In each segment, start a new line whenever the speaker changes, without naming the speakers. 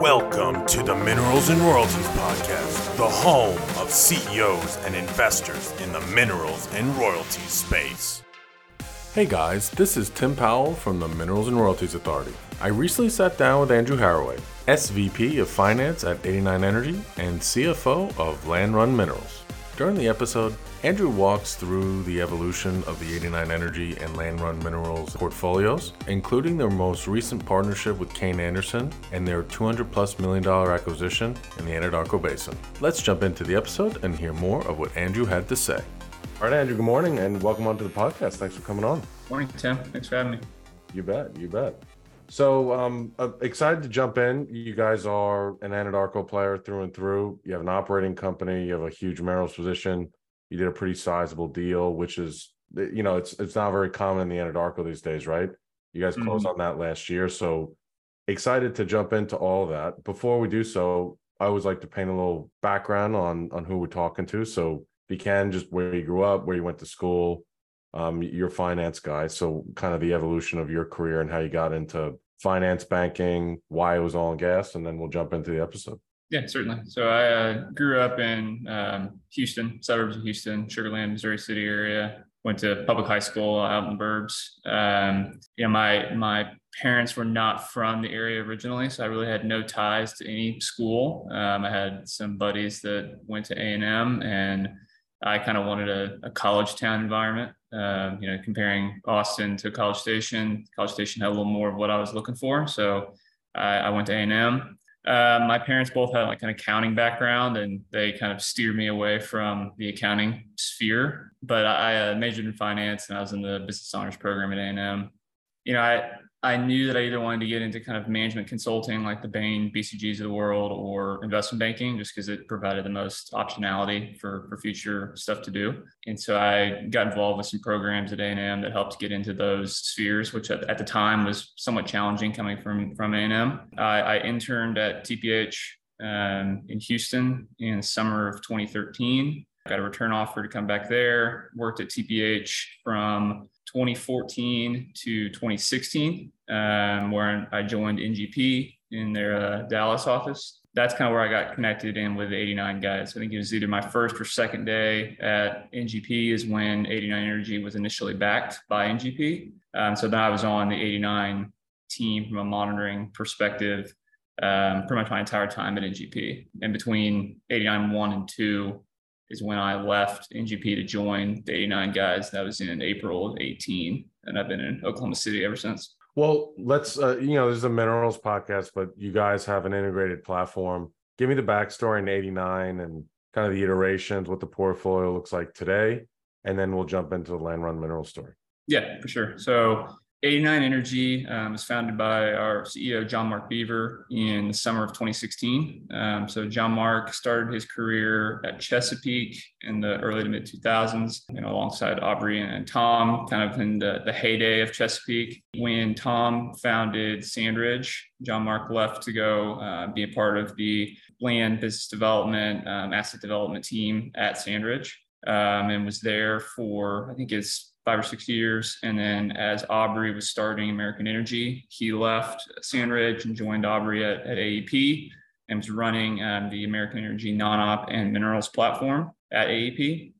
Welcome to the Minerals and Royalties Podcast, the home of CEOs and investors in the minerals and royalties space. Hey guys, this is Tim Powell from the Minerals and Royalties Authority. I recently sat down with Andrew Haraway, SVP of Finance at 89 Energy and CFO of Land Run Minerals. During the episode, Andrew walks through the evolution of the 89 Energy and Land Run Minerals portfolios, including their most recent partnership with Kayne Anderson and their 200 plus million dollar acquisition in the Anadarko Basin. Let's jump into the episode and hear more of what Andrew had to say. All right, Andrew, good morning and welcome onto the podcast. Thanks for coming on.
Morning, Tim. Thanks for having me.
You bet. You bet. So um, uh, excited to jump in. You guys are an Anadarko player through and through. You have an operating company. You have a huge minerals position. You did a pretty sizable deal, which is you know it's it's not very common in the Anadarko these days, right? You guys closed mm-hmm. on that last year, so excited to jump into all of that. Before we do so, I always like to paint a little background on on who we're talking to. So if you can, just where you grew up, where you went to school, um, your finance guy. So kind of the evolution of your career and how you got into finance banking, why it was all in gas, and then we'll jump into the episode.
Yeah, certainly. So I uh, grew up in um, Houston, suburbs of Houston, Sugarland, Missouri City area. Went to public high school out in the burbs. Um, you know, my my parents were not from the area originally, so I really had no ties to any school. Um, I had some buddies that went to A and M, and I kind of wanted a, a, college town environment. Um, you know, comparing Austin to College Station, College Station had a little more of what I was looking for. So I, I went to A&M. Uh, my parents both had like an accounting background and they kind of steered me away from the accounting sphere. But I, I majored in finance and I was in the business honors program at A&M. You know, I, I knew that I either wanted to get into kind of management consulting like the Bain BCGs of the world or investment banking just because it provided the most optionality for, for future stuff to do. And so I got involved with some programs at A&M that helped get into those spheres, which at, at the time was somewhat challenging coming from, from A&M. I, I interned at TPH um, in Houston in summer of 2013. Got a return offer to come back there, worked at TPH from 2014 to 2016, um, where I joined NGP in their uh, Dallas office. That's kind of where I got connected in with 89 guys. I think it was either my first or second day at NGP is when 89 Energy was initially backed by NGP. Um, so then I was on the 89 team from a monitoring perspective um, pretty much my entire time at NGP. And between 89 1 and 2, is when I left NGP to join the 89 guys. That was in April of 18. And I've been in Oklahoma City ever since.
Well, let's, uh, you know, this is a minerals podcast, but you guys have an integrated platform. Give me the backstory in 89 and kind of the iterations, what the portfolio looks like today. And then we'll jump into the land run mineral story.
Yeah, for sure. So 89 Energy um, was founded by our CEO, John Mark Beaver, in the summer of 2016. Um, so, John Mark started his career at Chesapeake in the early to mid 2000s, and alongside Aubrey and Tom, kind of in the, the heyday of Chesapeake. When Tom founded Sandridge, John Mark left to go uh, be a part of the land business development, um, asset development team at Sandridge. Um, and was there for I think it's five or six years. And then as Aubrey was starting American Energy, he left Sandridge and joined Aubrey at, at AEP and was running um, the American Energy non-op and minerals platform at AEP.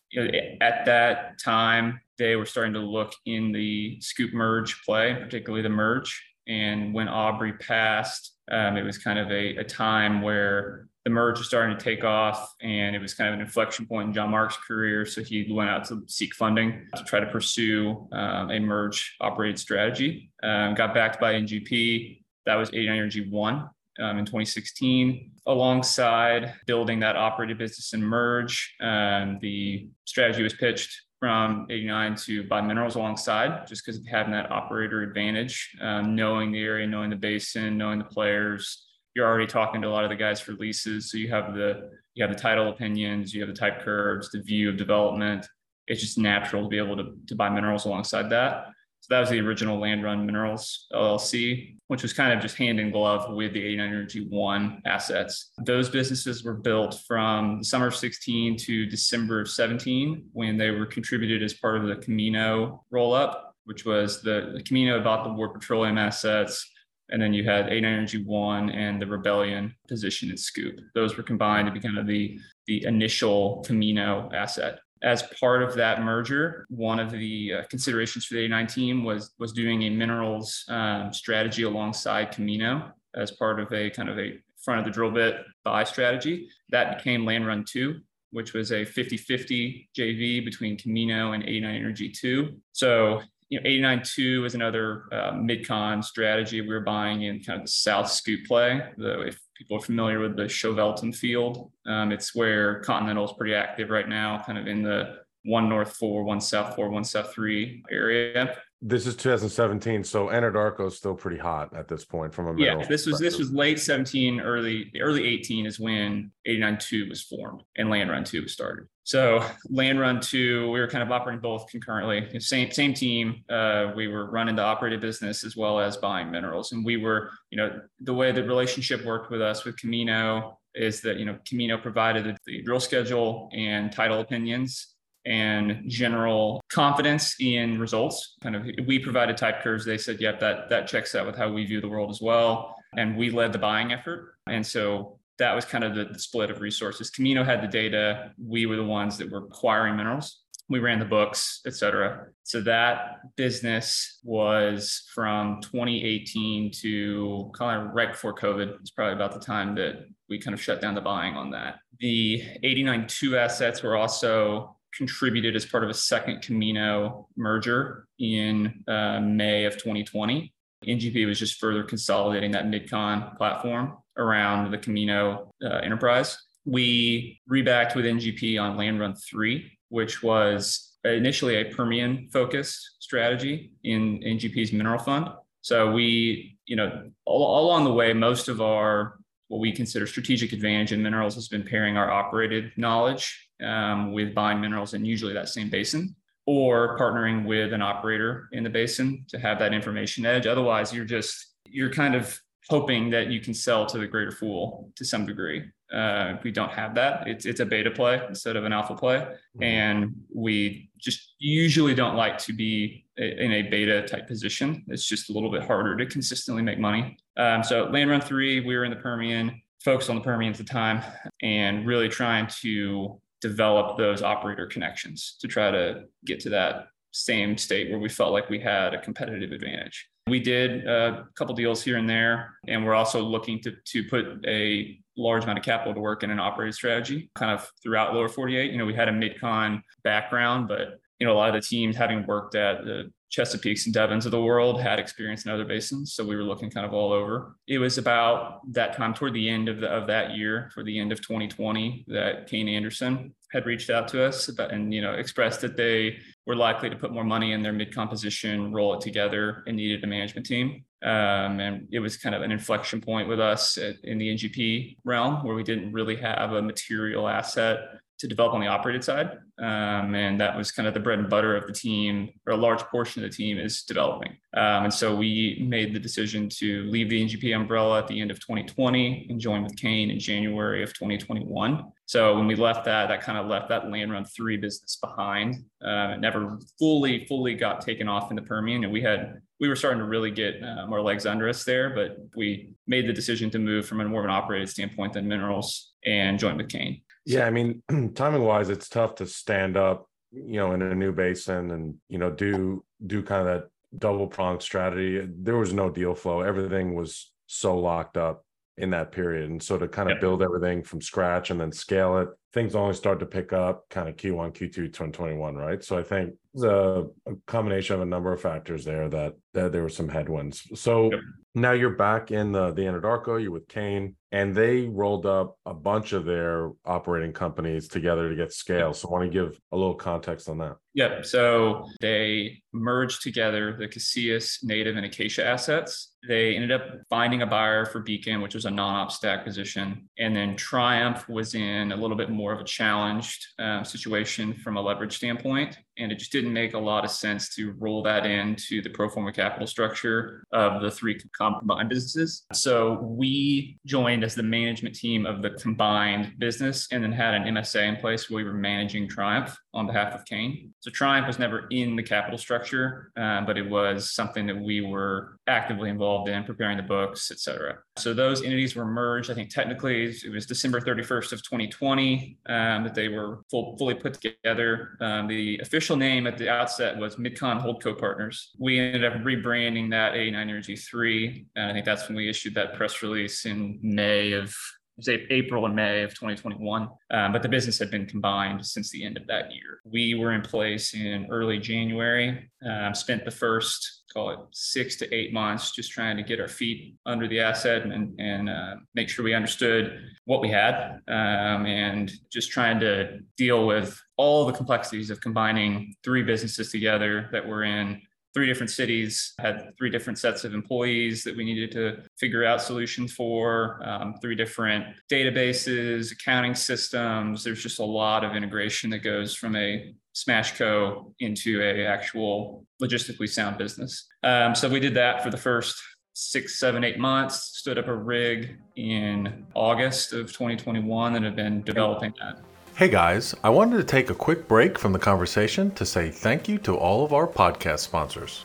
At that time, they were starting to look in the scoop merge play, particularly the merge. And when Aubrey passed, um, it was kind of a, a time where the merge was starting to take off and it was kind of an inflection point in John Mark's career. So he went out to seek funding to try to pursue um, a merge operated strategy. Um, got backed by NGP. That was 89 Energy One um, in 2016. Alongside building that operated business and merge, um, the strategy was pitched from 89 to buy minerals alongside just because of having that operator advantage, um, knowing the area, knowing the basin, knowing the players you're already talking to a lot of the guys for leases. So you have the you have the title opinions, you have the type curves, the view of development. It's just natural to be able to, to buy minerals alongside that. So that was the original Land Run Minerals LLC, which was kind of just hand in glove with the 89 Energy One assets. Those businesses were built from the summer of 16 to December of 17 when they were contributed as part of the Camino roll up which was the, the Camino bought the Ward Petroleum assets. And then you had 89 Energy One and the Rebellion position in Scoop. Those were combined to be kind of the, the initial Camino asset. As part of that merger, one of the uh, considerations for the 89 team was was doing a minerals um, strategy alongside Camino as part of a kind of a front of the drill bit buy strategy. That became Land Run 2, which was a 50 50 JV between Camino and 89 Energy 2. So you know, 89.2 is another uh, mid-con strategy. We were buying in kind of the South Scoop play. The, if people are familiar with the Chauvelton field, um, it's where Continental is pretty active right now, kind of in the one North four, one South four, one South three area
this is 2017, so Anadarko is still pretty hot at this point from a
yeah. This was this was late 17, early early 18 is when 89.2 was formed and Land Run 2 was started. So Land Run 2, we were kind of operating both concurrently. Same same team. Uh, we were running the operated business as well as buying minerals, and we were you know the way the relationship worked with us with Camino is that you know Camino provided the drill schedule and title opinions and general confidence in results. Kind of, we provided type curves. They said, "Yep, that that checks out with how we view the world as well." And we led the buying effort, and so that was kind of the, the split of resources. Camino had the data. We were the ones that were acquiring minerals. We ran the books, et cetera. So that business was from 2018 to kind of right before COVID. It's probably about the time that we kind of shut down the buying on that. The 89.2 assets were also contributed as part of a second Camino merger in uh, May of 2020. NGP was just further consolidating that Midcon platform around the Camino uh, enterprise. We rebacked with NGP on Land Run 3, which was initially a Permian focused strategy in NGP's mineral fund. So we, you know, all, all along the way, most of our what we consider strategic advantage in minerals has been pairing our operated knowledge um, with buying minerals in usually that same basin or partnering with an operator in the basin to have that information edge. Otherwise, you're just, you're kind of hoping that you can sell to the greater fool to some degree. Uh, we don't have that. It's it's a beta play instead of an alpha play, mm-hmm. and we just usually don't like to be a, in a beta type position. It's just a little bit harder to consistently make money. Um, so land run three, we were in the Permian, focused on the Permian at the time, and really trying to develop those operator connections to try to get to that same state where we felt like we had a competitive advantage. We did a couple deals here and there, and we're also looking to, to put a large amount of capital to work in an operated strategy kind of throughout lower 48. You know, we had a mid-con background, but you know, a lot of the teams having worked at the Chesapeake's and Devons of the world had experience in other basins. So we were looking kind of all over. It was about that time toward the end of, the, of that year, for the end of 2020, that Kayne Anderson had reached out to us about, and, you know, expressed that they were likely to put more money in their mid composition, roll it together, and needed a management team. Um, and it was kind of an inflection point with us at, in the NGP realm where we didn't really have a material asset to develop on the operated side. Um, and that was kind of the bread and butter of the team, or a large portion of the team is developing. Um, and so we made the decision to leave the NGP umbrella at the end of 2020 and join with Kayne in January of 2021. So when we left that, that kind of left that land run three business behind. Uh, it never fully, fully got taken off in the Permian. And we had, we were starting to really get uh, more legs under us there, but we made the decision to move from a more of an operated standpoint than minerals and join with Kayne.
Yeah, I mean, timing wise, it's tough to stand up, you know, in a new basin and you know do do kind of that double pronged strategy. There was no deal flow. Everything was so locked up in that period, and so to kind of yep. build everything from scratch and then scale it, things only start to pick up kind of Q1, Q2, 2021, right? So I think the a combination of a number of factors there that that there were some headwinds. So yep. now you're back in the the Anadarko. You're with Kayne, and they rolled up a bunch of their operating companies together to get scale. So I want to give a little context on that.
Yep. So they merged together the Casillas native and Acacia assets. They ended up finding a buyer for Beacon, which was a non-op stack position. And then Triumph was in a little bit more of a challenged uh, situation from a leverage standpoint. And it just didn't make a lot of sense to roll that into the pro forma capital structure of the three combined businesses. So we joined as the management team of the combined business and then had an MSA in place where we were managing Triumph. On behalf of Kayne. So Triumph was never in the capital structure, uh, but it was something that we were actively involved in, preparing the books, et cetera. So those entities were merged. I think technically it was December 31st of 2020 um, that they were full, fully put together. Um, the official name at the outset was Midcon Holdco Partners. We ended up rebranding that 89 Energy 3. And I think that's when we issued that press release in May of say April and May of 2021, um, but the business had been combined since the end of that year. We were in place in early January, um, spent the first call it six to eight months just trying to get our feet under the asset and, and uh, make sure we understood what we had um, and just trying to deal with all the complexities of combining three businesses together that were in three different cities, had three different sets of employees that we needed to figure out solutions for, um, three different databases, accounting systems. There's just a lot of integration that goes from a Smashco into a actual logistically sound business. Um, so we did that for the first six, seven, eight months, stood up a rig in August of 2021 and have been developing that.
Hey guys, I wanted to take a quick break from the conversation to say thank you to all of our podcast sponsors.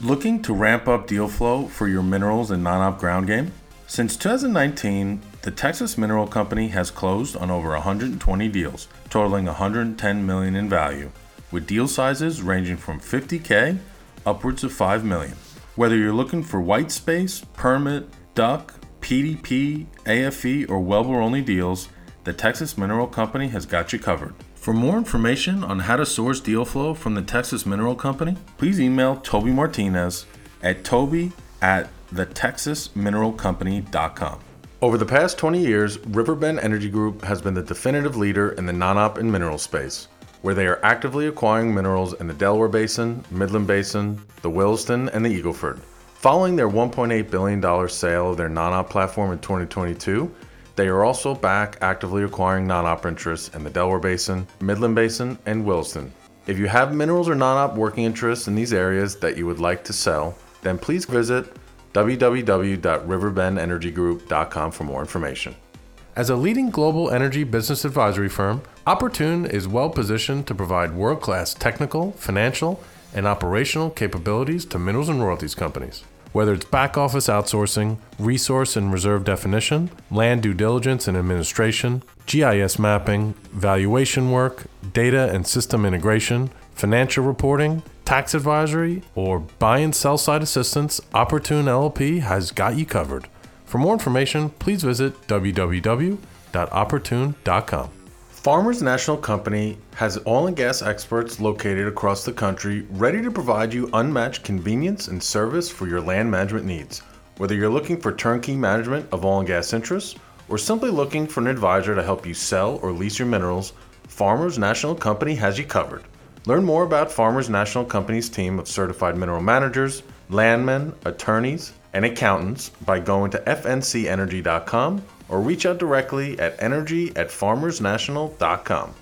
Looking to ramp up deal flow for your minerals and non op ground game? Since 2019, the Texas Mineral Company has closed on over 120 deals, totaling 110 million in value, with deal sizes ranging from 50k upwards of 5 million. Whether you're looking for white space, permit, duck, PDP, AFE, or wellbore only deals, the Texas Mineral Company has got you covered. For more information on how to source deal flow from the Texas Mineral Company, please email Toby Martinez at toby at thetexasmineralcompany.com. Over the past 20 years, Riverbend Energy Group has been the definitive leader in the non op and mineral space, where they are actively acquiring minerals in the Delaware Basin, Midland Basin, the Williston, and the Eagleford. Following their $1.8 billion sale of their non op platform in 2022, they are also back actively acquiring non op interests in the Delaware Basin, Midland Basin, and Williston. If you have minerals or non op working interests in these areas that you would like to sell, then please visit www.riverbendenergygroup.com for more information. As a leading global energy business advisory firm, Opportune is well positioned to provide world class technical, financial, and operational capabilities to minerals and royalties companies. Whether it's back office outsourcing, resource and reserve definition, land due diligence and administration, GIS mapping, valuation work, data and system integration, financial reporting, tax advisory, or buy and sell side assistance, Opportune LLP has got you covered. For more information, please visit www.opportune.com. Farmers National Company has oil and gas experts located across the country ready to provide you unmatched convenience and service for your land management needs. Whether you're looking for turnkey management of oil and gas interests or simply looking for an advisor to help you sell or lease your minerals, Farmers National Company has you covered. Learn more about Farmers National Company's team of certified mineral managers, landmen, attorneys, and accountants by going to fncenergy.com or reach out directly at energy at farmersnational.com.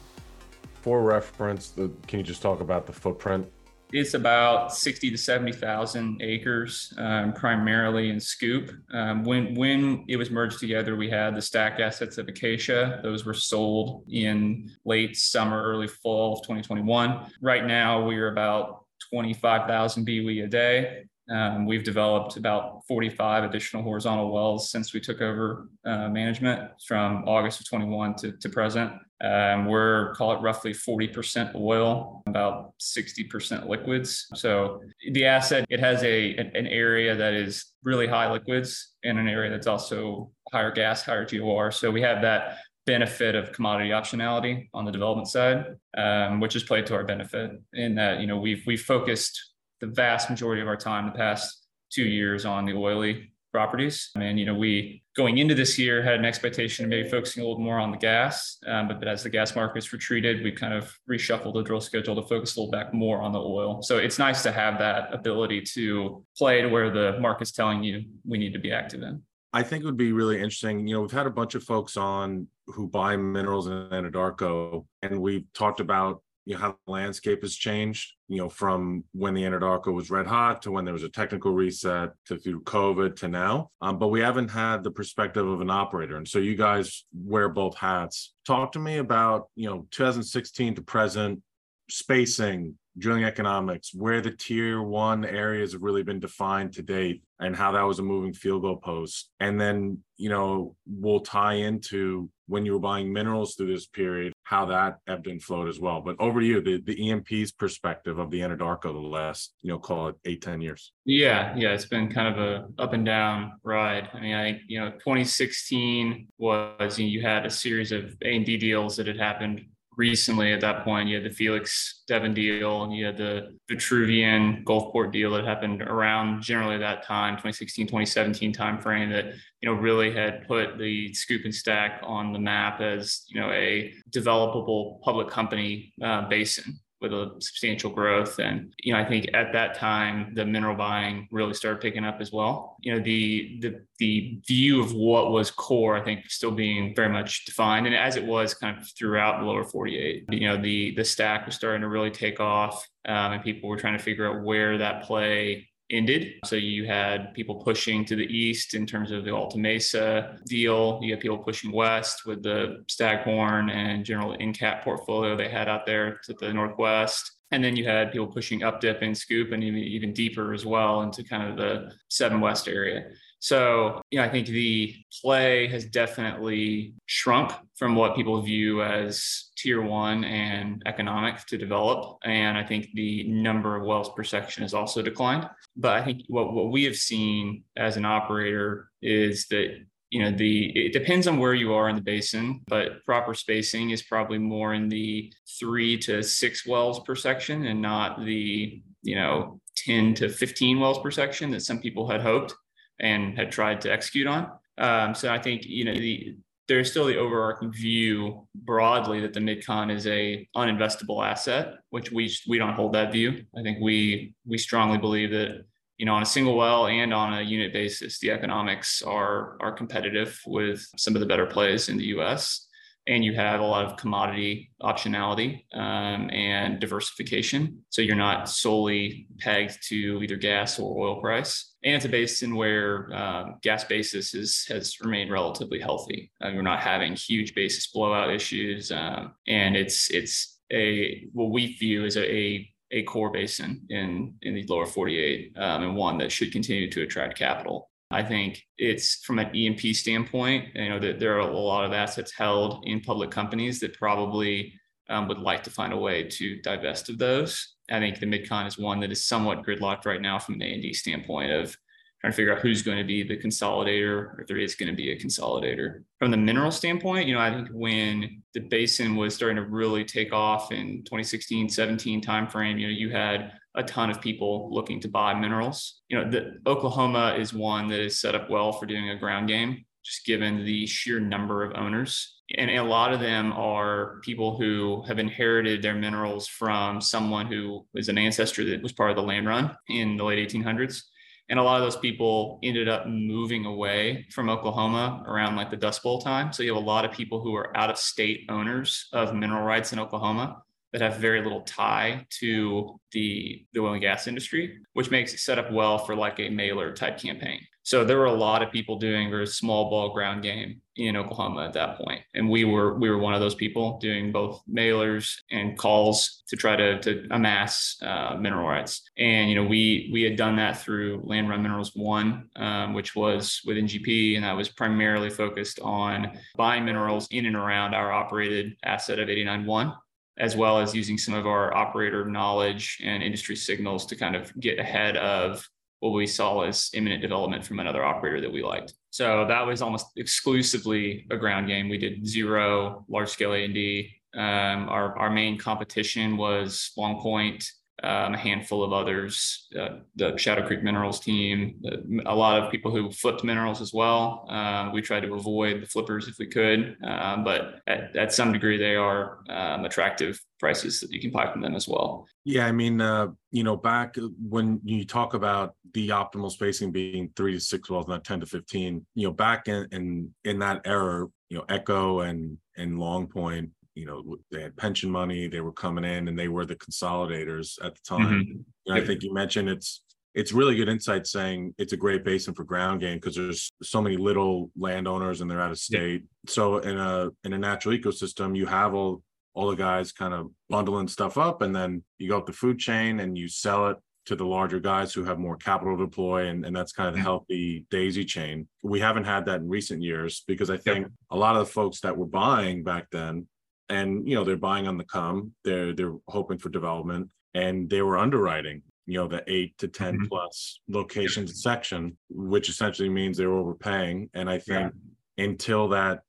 For reference, the, can you just talk about the footprint?
It's about 60 to 70,000 acres, um, primarily in Scoop. Um, when, when it was merged together, we had the stacked assets of Acacia. Those were sold in late summer, early fall of 2021. Right now, we are about 25,000 BOE a day. Um, we've developed about 45 additional horizontal wells since we took over uh, management from August of 21 to, to present. Um, we're call it roughly 40% oil, about 60% liquids. So the asset it has a an area that is really high liquids and an area that's also higher gas, higher GOR. So we have that benefit of commodity optionality on the development side, um, which has played to our benefit in that you know we've we've focused the vast majority of our time the past two years on the oily properties. And, you know, we going into this year had an expectation of maybe focusing a little more on the gas, um, but, but as the gas markets retreated, we kind of reshuffled the drill schedule to focus a little back more on the oil. So it's nice to have that ability to play to where the market's telling you we need to be active in.
I think it would be really interesting. You know, we've had a bunch of folks on who buy minerals in Anadarko, and we've talked about you know how the landscape has changed you know from when the anadarko was red hot to when there was a technical reset to through covid to now. Um, but we haven't had the perspective of an operator. And so you guys wear both hats. Talk to me about you know 2016 to present spacing, drilling economics, where the tier one areas have really been defined to date, and how that was a moving field goal post. And then, you know, we'll tie into when you were buying minerals through this period, how that ebbed and flowed as well. But over to you, the, the E&P's perspective of the Anadarko the last, you know, call it eight ten years.
Yeah, yeah, it's been kind of a up and down ride. I mean, I think, you know, 2016 was, you, know, you had a series of A&D deals that had happened recently at that point. You had the Felix Devon deal, and you had the Vitruvian Gulfport deal that happened around generally that time, 2016, 2017 timeframe that, you know, really had put the Scoop and Stack on the map as, you know, a developable public company uh, basin with a substantial growth. And you know, I think at that time the mineral buying really started picking up as well. You know, the the the view of what was core, I think, still being very much defined, and as it was kind of throughout the lower 48. You know, the the stack was starting to really take off, um, and people were trying to figure out where that play ended. So you had people pushing to the east in terms of the Alta Mesa deal. You had people pushing west with the Staghorn and general EnCap portfolio they had out there to the northwest. And then you had people pushing up dip and scoop and even, even deeper as well into kind of the seven west area. So, you know, I think the play has definitely shrunk from what people view as tier one and economic to develop. And I think the number of wells per section has also declined. But I think what, what we have seen as an operator is that you know the it depends on where you are in the basin but proper spacing is probably more in the three to six wells per section and not the you know 10 to 15 wells per section that some people had hoped and had tried to execute on. Um, so I think you know the there's still the overarching view broadly that the midcon is a uninvestable asset, which we we don't hold that view. I think we we strongly believe that you know on a single well and on a unit basis, the economics are are competitive with some of the better plays in the U.S and you have a lot of commodity optionality um, and diversification. So you're not solely pegged to either gas or oil price. And it's a basin where um, gas basis is, has remained relatively healthy. Uh, we're not having huge basis blowout issues, um, and it's it's a what we view as a, a a core basin in in the lower 48 um, and one that should continue to attract capital. I think it's from an E&P standpoint, you know, that there are a lot of assets held in public companies that probably um, would like to find a way to divest of those. I think the Midcon is one that is somewhat gridlocked right now from an A&D standpoint of trying to figure out who's going to be the consolidator, or if there is going to be a consolidator. From the mineral standpoint, you know, I think when the basin was starting to really take off in 2016, 17 timeframe, you know, you had a ton of people looking to buy minerals. You know, the Oklahoma is one that is set up well for doing a ground game, just given the sheer number of owners. And a lot of them are people who have inherited their minerals from someone who is an ancestor that was part of the land run in the late 1800s. And a lot of those people ended up moving away from Oklahoma around like the Dust Bowl time. So you have a lot of people who are out of state owners of mineral rights in Oklahoma that have very little tie to the, the oil and gas industry, which makes it set up well for like a mailer type campaign. So there were a lot of people doing very small ball ground game in Oklahoma at that point, and we were we were one of those people doing both mailers and calls to try to to amass uh, mineral rights. And you know we we had done that through Land Run Minerals One, um, which was with NGP, and that was primarily focused on buying minerals in and around our operated asset of 891 as well as using some of our operator knowledge and industry signals to kind of get ahead of what we saw as imminent development from another operator that we liked. So that was almost exclusively a ground game. We did zero large scale A&D. Um, our, our main competition was Long Point, um, a handful of others, uh, the Shadow Creek Minerals team, a lot of people who flipped minerals as well. Uh, we tried to avoid the flippers if we could, um, but at, at, some degree, they are um, attractive prices that you can buy from them as well.
Yeah, I mean, uh, you know, back when you talk about the optimal spacing being three to six wells, not ten to fifteen, you know, back in in, in that era, you know, Echo and and Long Point you know they had pension money they were coming in and they were the consolidators at the time mm-hmm. and i think you mentioned it's it's really good insight saying it's a great basin for ground game because there's so many little landowners and they're out of state yeah. so in a in a natural ecosystem you have all all the guys kind of bundling stuff up and then you go up the food chain and you sell it to the larger guys who have more capital to deploy and, and that's kind of the healthy daisy chain we haven't had that in recent years because i think yep. a lot of the folks that were buying back then and you know they're buying on the come they're they're hoping for development and they were underwriting you know the eight to 10 mm-hmm. plus locations yep. section which essentially means they're overpaying and i think yeah. until that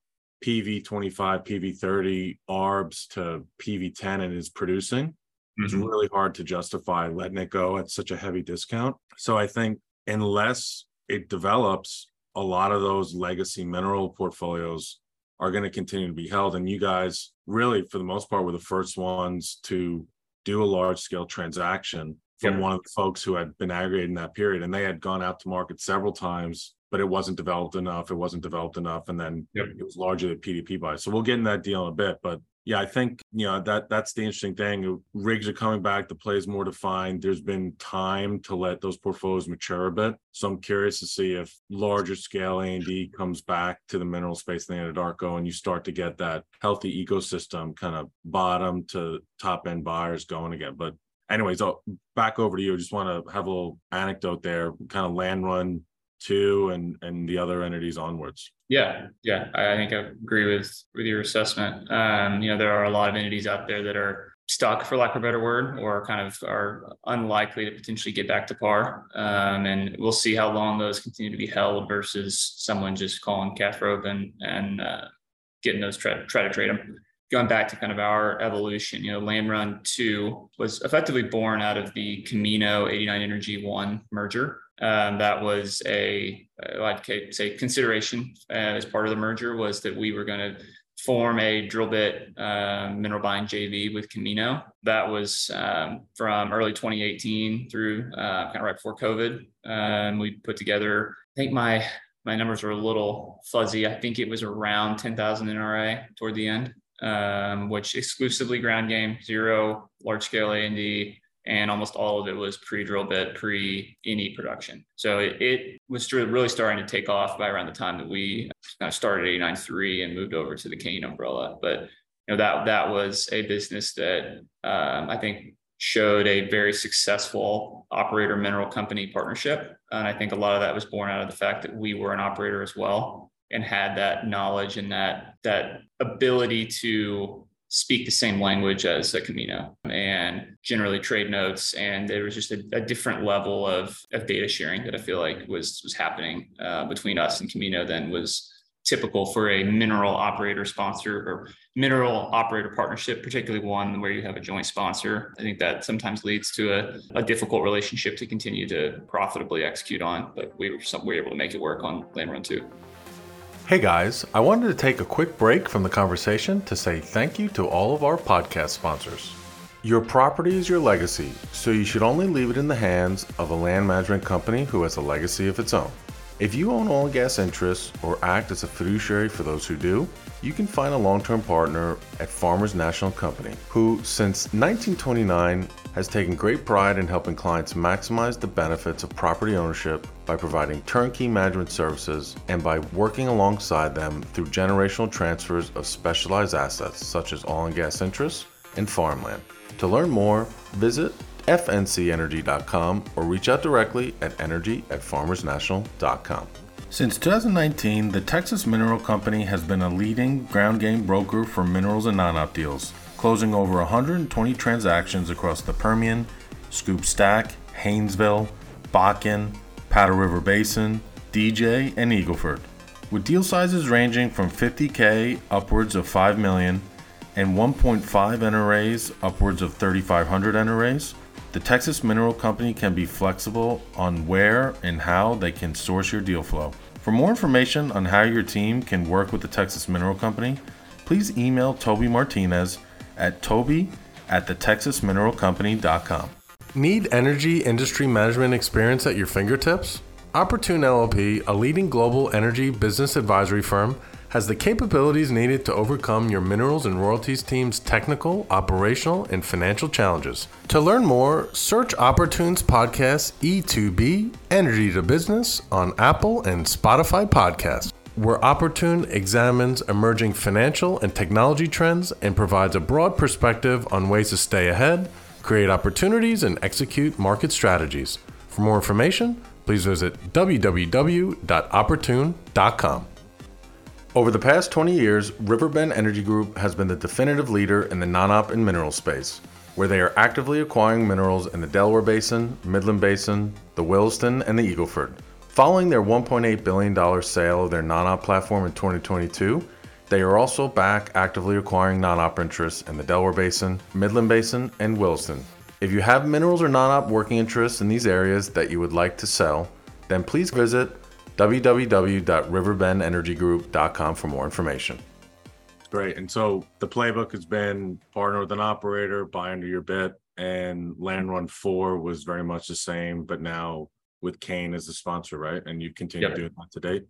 pv 25 pv 30 arbs to pv 10 and is producing mm-hmm. it's really hard to justify letting it go at such a heavy discount. So I think unless it develops, a lot of those legacy mineral portfolios are going to continue to be held. And you guys, really, for the most part, were the first ones to do a large scale transaction from one of the folks who had been aggregated in that period. And they had gone out to market several times, but it wasn't developed enough. It wasn't developed enough. And then yep. it was largely the PDP buy. So we'll get in that deal in a bit. But yeah, I think you know that that's the interesting thing. Rigs are coming back, the play is more defined. There's been time to let those portfolios mature a bit. So I'm curious to see if larger scale A and D comes back to the mineral space in the Anadarko, and you start to get that healthy ecosystem kind of bottom to top end buyers going again. But anyways, I'll, back over to you. I just want to have a little anecdote there, kind of land run two and and the other entities onwards.
Yeah yeah i, think i agree with with your assessment. Um you know there are a lot of entities out there that are stuck for lack of a better word or kind of are unlikely to potentially get back to par. Um, and we'll see how long those continue to be held versus someone just calling cash rope and and uh, getting those try, try to trade them going back to kind of our evolution, you know, Land Run 2 was effectively born out of the Camino 89 Energy 1 merger. Um, that was a, uh, I'd say, consideration uh, as part of the merger was that we were going to form a drill bit uh, mineral buying JV with Camino. That was um, from early 2018 through uh, kind of right before COVID. Um, we put together, I think my my numbers were a little fuzzy. I think it was around 10,000 NRA toward the end, um, which exclusively ground game, zero large scale A and D, and almost all of it was pre-drill bit, pre-any production. So it, it, was really starting to take off by around the time that we started 89.3 and moved over to the Kayne umbrella. But you know that that was a business that um, I think showed a very successful operator mineral company partnership, and I think a lot of that was born out of the fact that we were an operator as well and had that knowledge and that that ability to speak the same language as a Camino and generally trade notes. And there was just a, a different level of, of data sharing that I feel like was, was happening uh, between us and Camino than was typical for a mineral operator sponsor or mineral operator partnership, particularly one where you have a joint sponsor. I think that sometimes leads to a, a difficult relationship to continue to profitably execute on, but we were, some, we were able to make it work on Land Run 2.
Hey guys, I wanted to take a quick break from the conversation to say thank you to all of our podcast sponsors. Your property is your legacy, so you should only leave it in the hands of a land management company who has a legacy of its own. If you own oil and gas interests or act as a fiduciary for those who do, you can find a long term partner at Farmers National Company, who, since 1929, has taken great pride in helping clients maximize the benefits of property ownership by providing turnkey management services and by working alongside them through generational transfers of specialized assets such as oil and gas interests and farmland. To learn more, visit fncenergy.com or reach out directly at energy at farmersnational.com. Since 2019, the Texas Mineral Company has been a leading ground game broker for minerals and non op deals, closing over 120 transactions across the Permian, Scoop Stack, Haynesville, Bakken, Powder River Basin, DJ, and Eagleford. With deal sizes ranging from 50K upwards of 5 million and 1.5 NRAs upwards of 3,500 NRAs, the Texas Mineral Company can be flexible on where and how they can source your deal flow. For more information on how your team can work with the Texas Mineral Company, please email Toby Martinez at toby at thetexasmineralcompany.com. Need energy industry management experience at your fingertips? Opportune LLP, a leading global energy business advisory firm, has the capabilities needed to overcome your minerals and royalties team's technical, operational, and financial challenges. To learn more, search Opportune's podcast E2B Energy to Business on Apple and Spotify podcasts. Where Opportune examines emerging financial and technology trends and provides a broad perspective on ways to stay ahead, create opportunities, and execute market strategies. For more information, please visit www.opportune.com. Over the past 20 years, Riverbend Energy Group has been the definitive leader in the non op and mineral space, where they are actively acquiring minerals in the Delaware Basin, Midland Basin, the Williston, and the Eagleford. Following their $1.8 billion sale of their non op platform in 2022, they are also back actively acquiring non op interests in the Delaware Basin, Midland Basin, and Williston. If you have minerals or non op working interests in these areas that you would like to sell, then please visit www.riverbendenergygroup.com for more information.
Great. And so the playbook has been partner with an operator, buy under your bit, and Land Run 4 was very much the same, but now with Kayne as the sponsor, right? And you continue yep. doing that to date.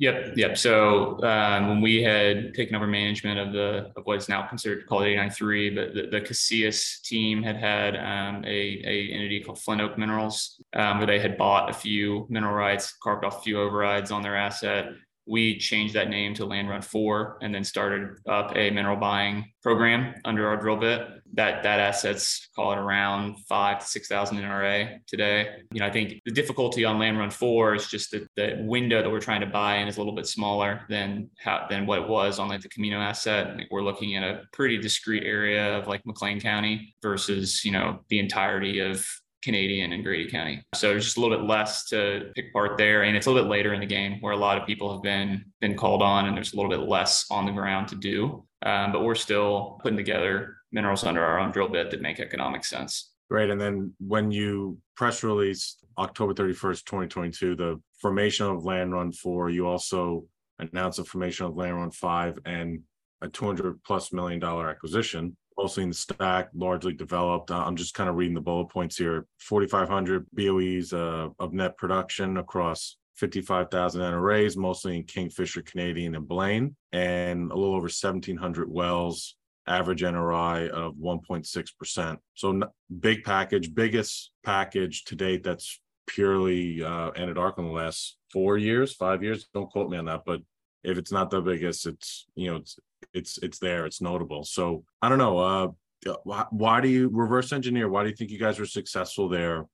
Yep, yep. So um, when we had taken over management of the of what is now considered called 893, but the, the Casillas team had had um, a, a entity called Flint Oak Minerals, um, where they had bought a few mineral rights, carved off a few overrides on their asset, we changed that name to Land Run 4 and then started up a mineral buying program under our drill bit. That that assets call it around five to six thousand NRA today. You know, I think the difficulty on Land Run 4 is just that the window that we're trying to buy in is a little bit smaller than how than what it was on like the Camino asset. Think we're looking at a pretty discrete area of like McClain County versus, you know, the entirety of Canadian and Grady County. So there's just a little bit less to pick apart there. And it's a little bit later in the game where a lot of people have been been called on and there's a little bit less on the ground to do. Um, but we're still putting together minerals under our own drill bit that make economic sense.
Great. And then when you press release October 31st, 2022, the formation of Land Run 4, you also announced the formation of Land Run 5 and a 200 plus million dollar acquisition mostly in the stack, largely developed. I'm just kind of reading the bullet points here. 4,500 BOEs uh, of net production across 55,000 NRAs, mostly in Kingfisher, Canadian, and Blaine, and a little over 1,700 wells, average NRI of 1.6%. So big package, biggest package to date that's purely uh, Anadarko in the last four years, five years. Don't quote me on that, but if it's not the biggest, it's you know it's it's it's there, it's notable. So I don't know. Uh, why, why do you reverse engineer? Why do you think you guys were successful there,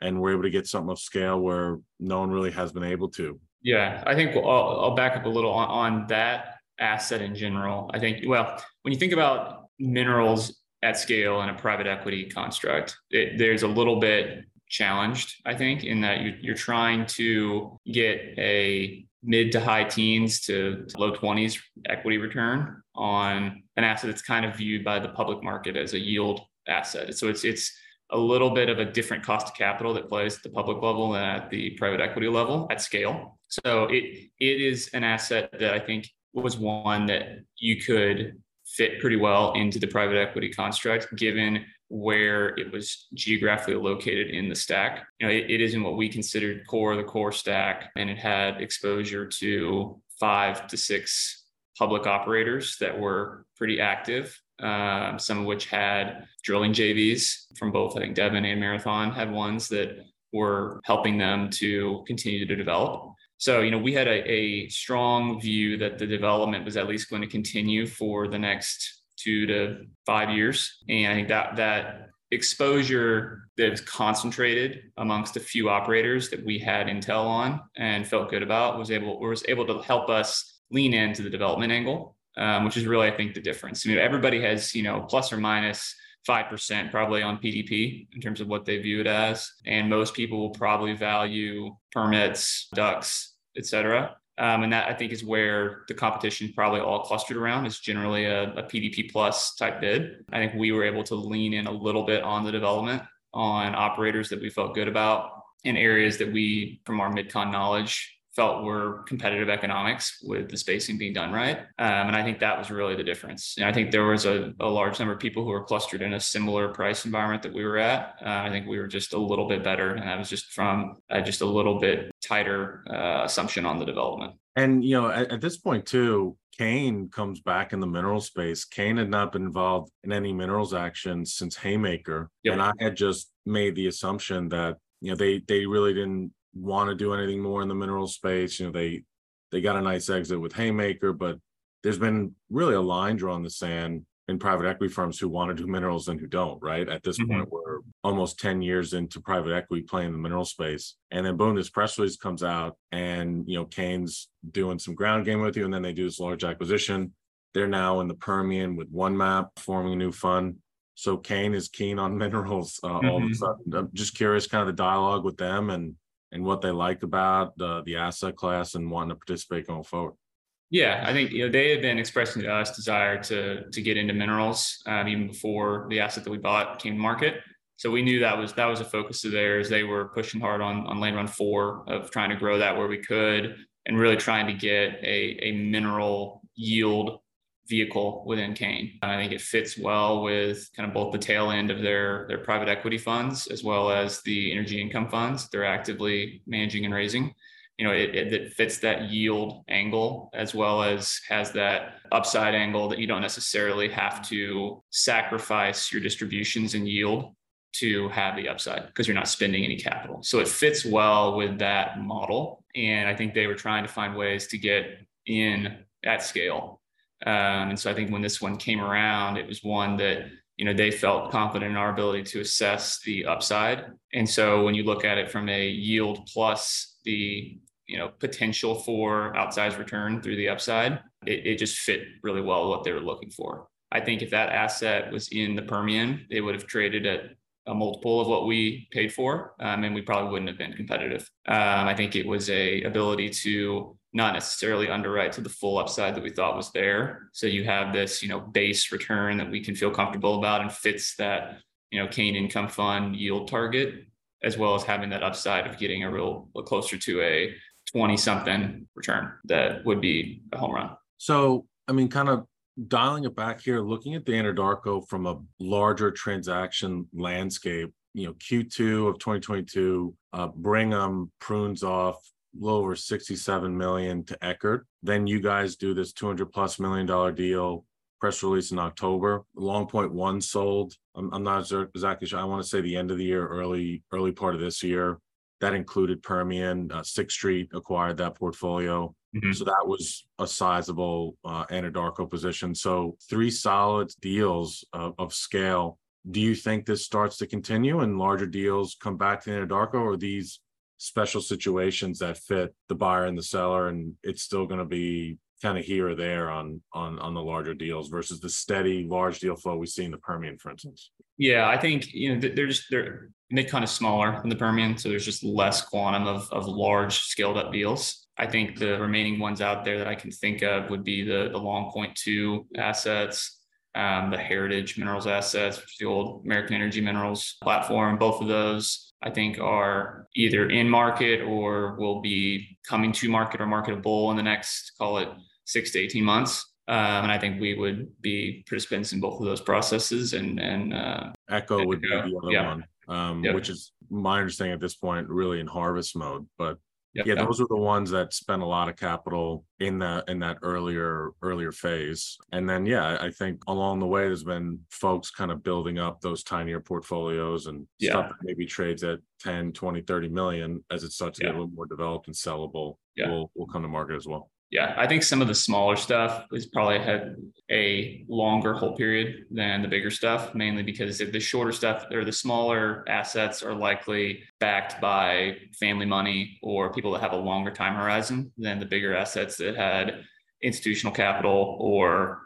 and were able to get something of scale where no one really has been able to?
Yeah, I think I'll, I'll back up a little on, on that asset in general. I think well, when you think about minerals at scale in a private equity construct, it, there's a little bit challenged, I think, in that you, you're trying to get a mid to high teens to low 20s equity return on an asset that's kind of viewed by the public market as a yield asset. So it's it's a little bit of a different cost of capital that plays at the public level and at the private equity level at scale. So it it is an asset that I think was one that you could fit pretty well into the private equity construct given where it was geographically located in the stack. You know, it, it is in what we considered core the core stack, and it had exposure to five to six public operators that were pretty active. Um, some of which had drilling JVs from both, I think Devon and Marathon had ones that were helping them to continue to develop. So, you know, we had a, a strong view that the development was at least going to continue for the next two to five years. And I think that that exposure that was concentrated amongst a few operators that we had intel on and felt good about was able was able to help us lean into the development angle, um, which is really I think the difference. I mean, everybody has you know plus or minus. minus five percent probably on PDP in terms of what they view it as, and most people will probably value permits, DUCs, et cetera. Um, and that I think is where the competition probably all clustered around is generally a, a PDP plus type bid. I think we were able to lean in a little bit on the development on operators that we felt good about in areas that we, from our midcon knowledge, felt were competitive economics with the spacing being done right. Um, and I think that was really the difference. And I think there was a, a, large number of people who were clustered in a similar price environment that we were at. Uh, I think we were just a little bit better. And that was just from uh, just a little bit tighter uh, assumption on the development.
And, you know, at, at this point, too, Kayne comes back in the mineral space. Kayne had not been involved in any minerals action since Haymaker. Yep. And I had just made the assumption that, you know, they they really didn't want to do anything more in the mineral space. You know, they
they got a nice exit with Haymaker, but there's been really a line drawn in the sand in private equity firms who want to do minerals and who don't, right? At this mm-hmm. point, we're almost 10 years into private equity playing the mineral space. And then boom, this press release comes out and you know, Kayne's doing some ground game with you, and then they do this large acquisition. They're now in the Permian with one map, forming a new fund. So Kayne is keen on minerals uh, mm-hmm. all of a mm-hmm. sudden. I'm just curious, kind of the dialogue with them and and what they like about the the asset class and wanting to participate going forward.
Yeah, I think you know they have been expressing to us desire to to get into minerals um, even before the asset that we bought came to market. So we knew that was that was a focus of theirs. They were pushing hard on on Land Run Four of trying to grow that where we could and really trying to get a a mineral yield vehicle within Kayne. I think it fits well with kind of both the tail end of their their private equity funds as well as the energy income funds they're actively managing and raising. You know, it, it, it fits that yield angle as well as has that upside angle that you don't necessarily have to sacrifice your distributions and yield to have the upside because you're not spending any capital. So it fits well with that model. And I think they were trying to find ways to get in at scale um, and so I think when this one came around, it was one that you know they felt confident in our ability to assess the upside. And so when you look at it from a yield plus the you know potential for outsized return through the upside, it, it just fit really well what they were looking for. I think if that asset was in the Permian, they would have traded at a multiple of what we paid for, um, and we probably wouldn't have been competitive. Um, I think it was a ability to not necessarily underwrite to the full upside that we thought was there. So you have this, you know, base return that we can feel comfortable about and fits that, you know, Kayne income fund yield target, as well as having that upside of getting a real closer to a 20 something return that would be a home run.
So, I mean, kind of dialing it back here, looking at the Anadarko from a larger transaction landscape, you know, Q2 of 2022, uh, Brigham prunes off a little over 67 million to Eckert. Then you guys do this 200 plus million dollar deal, press release in October. Long Point One sold. I'm, I'm not exactly sure. I want to say the end of the year, early early part of this year. That included Permian. Uh, Sixth Street acquired that portfolio. Mm-hmm. So that was a sizable uh, Anadarko position. So three solid deals of, of scale. Do you think this starts to continue and larger deals come back to Anadarko, or these special situations that fit the buyer and the seller and it's still going to be kind of here or there on on on the larger deals versus the steady large deal flow we see in the Permian, for instance.
Yeah, I think you know they're just they're they kind of smaller than the Permian, so there's just less quantum of of large scaled up deals. I think the remaining ones out there that I can think of would be the the Long Point Two assets, um, the Heritage Minerals assets, which is the old American Energy Minerals platform. Both of those I think are either in market or will be coming to market or marketable in the next, call it six to 18 months. Um, and I think we would be participants in both of those processes. And, and uh,
Echo would be the other yeah. one, um, which is my understanding at this point, really in harvest mode. But Yep, yeah, those are the ones that spent a lot of capital in that in that earlier earlier phase. And then yeah, I think along the way there's been folks kind of building up those tinier portfolios and yeah. stuff that maybe trades at 10, 20, 30 million as it starts to yeah. get a little more developed and sellable. Yeah. Will will come to market as well
yeah, I think some of the smaller stuff is probably had a longer hold period than the bigger stuff, mainly because the shorter stuff or the smaller assets are likely backed by family money or people that have a longer time horizon than the bigger assets that had institutional capital or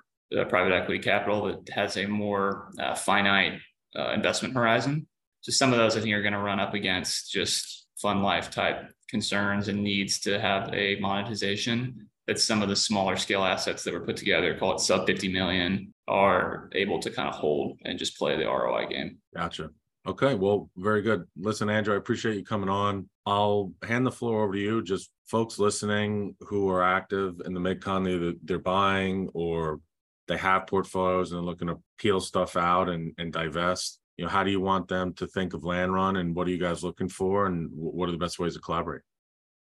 private equity capital that has a more uh, finite uh, investment horizon. So some of those I think are going to run up against just fund life type concerns and needs to have a monetization that some of the smaller scale assets that were put together, call it sub 50 million, are able to kind of hold and just play the ROI game.
Gotcha. Okay. Well, very good. Listen, Andrew, I appreciate you coming on. I'll hand the floor over to you. Just folks listening who are active in the MidCon, either they're buying or they have portfolios and looking to peel stuff out and, and divest. You know, how do you want them to think of Land Run and what are you guys looking for and what are the best ways to collaborate?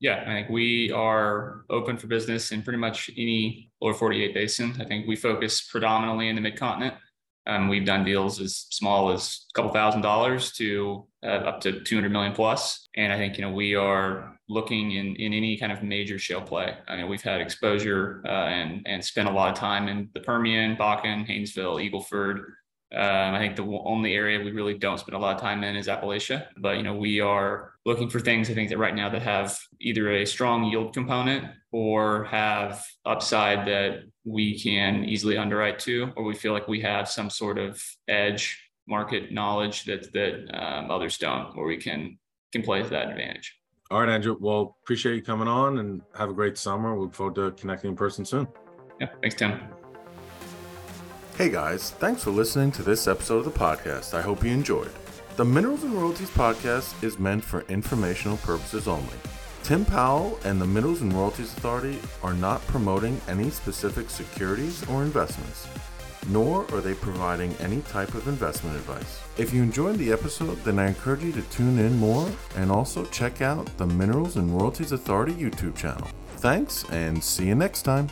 Yeah, I think we are open for business in pretty much any lower 48 basin. I think we focus predominantly in the mid continent. Um, we've done deals as small as a couple thousand dollars to uh, up to 200 million plus. And I think, you know, we are looking in, in any kind of major shale play. I mean, we've had exposure uh, and and spent a lot of time in the Permian, Bakken, Haynesville, Eagleford. Um, I think the only area we really don't spend a lot of time in is Appalachia. But you know, we are looking for things. I think that right now that have either a strong yield component or have upside that we can easily underwrite to, or we feel like we have some sort of edge market knowledge that that um, others don't, where we can can play to that advantage.
All right, Andrew. Well, appreciate you coming on and have a great summer. We look forward to connecting in person soon.
Yeah, thanks, Tim.
Hey guys, thanks for listening to this episode of the podcast. I hope you enjoyed. The Minerals and Royalties podcast is meant for informational purposes only. Tim Powell and the Minerals and Royalties Authority are not promoting any specific securities or investments, nor are they providing any type of investment advice. If you enjoyed the episode, then I encourage you to tune in more and also check out the Minerals and Royalties Authority YouTube channel. Thanks and see you next time.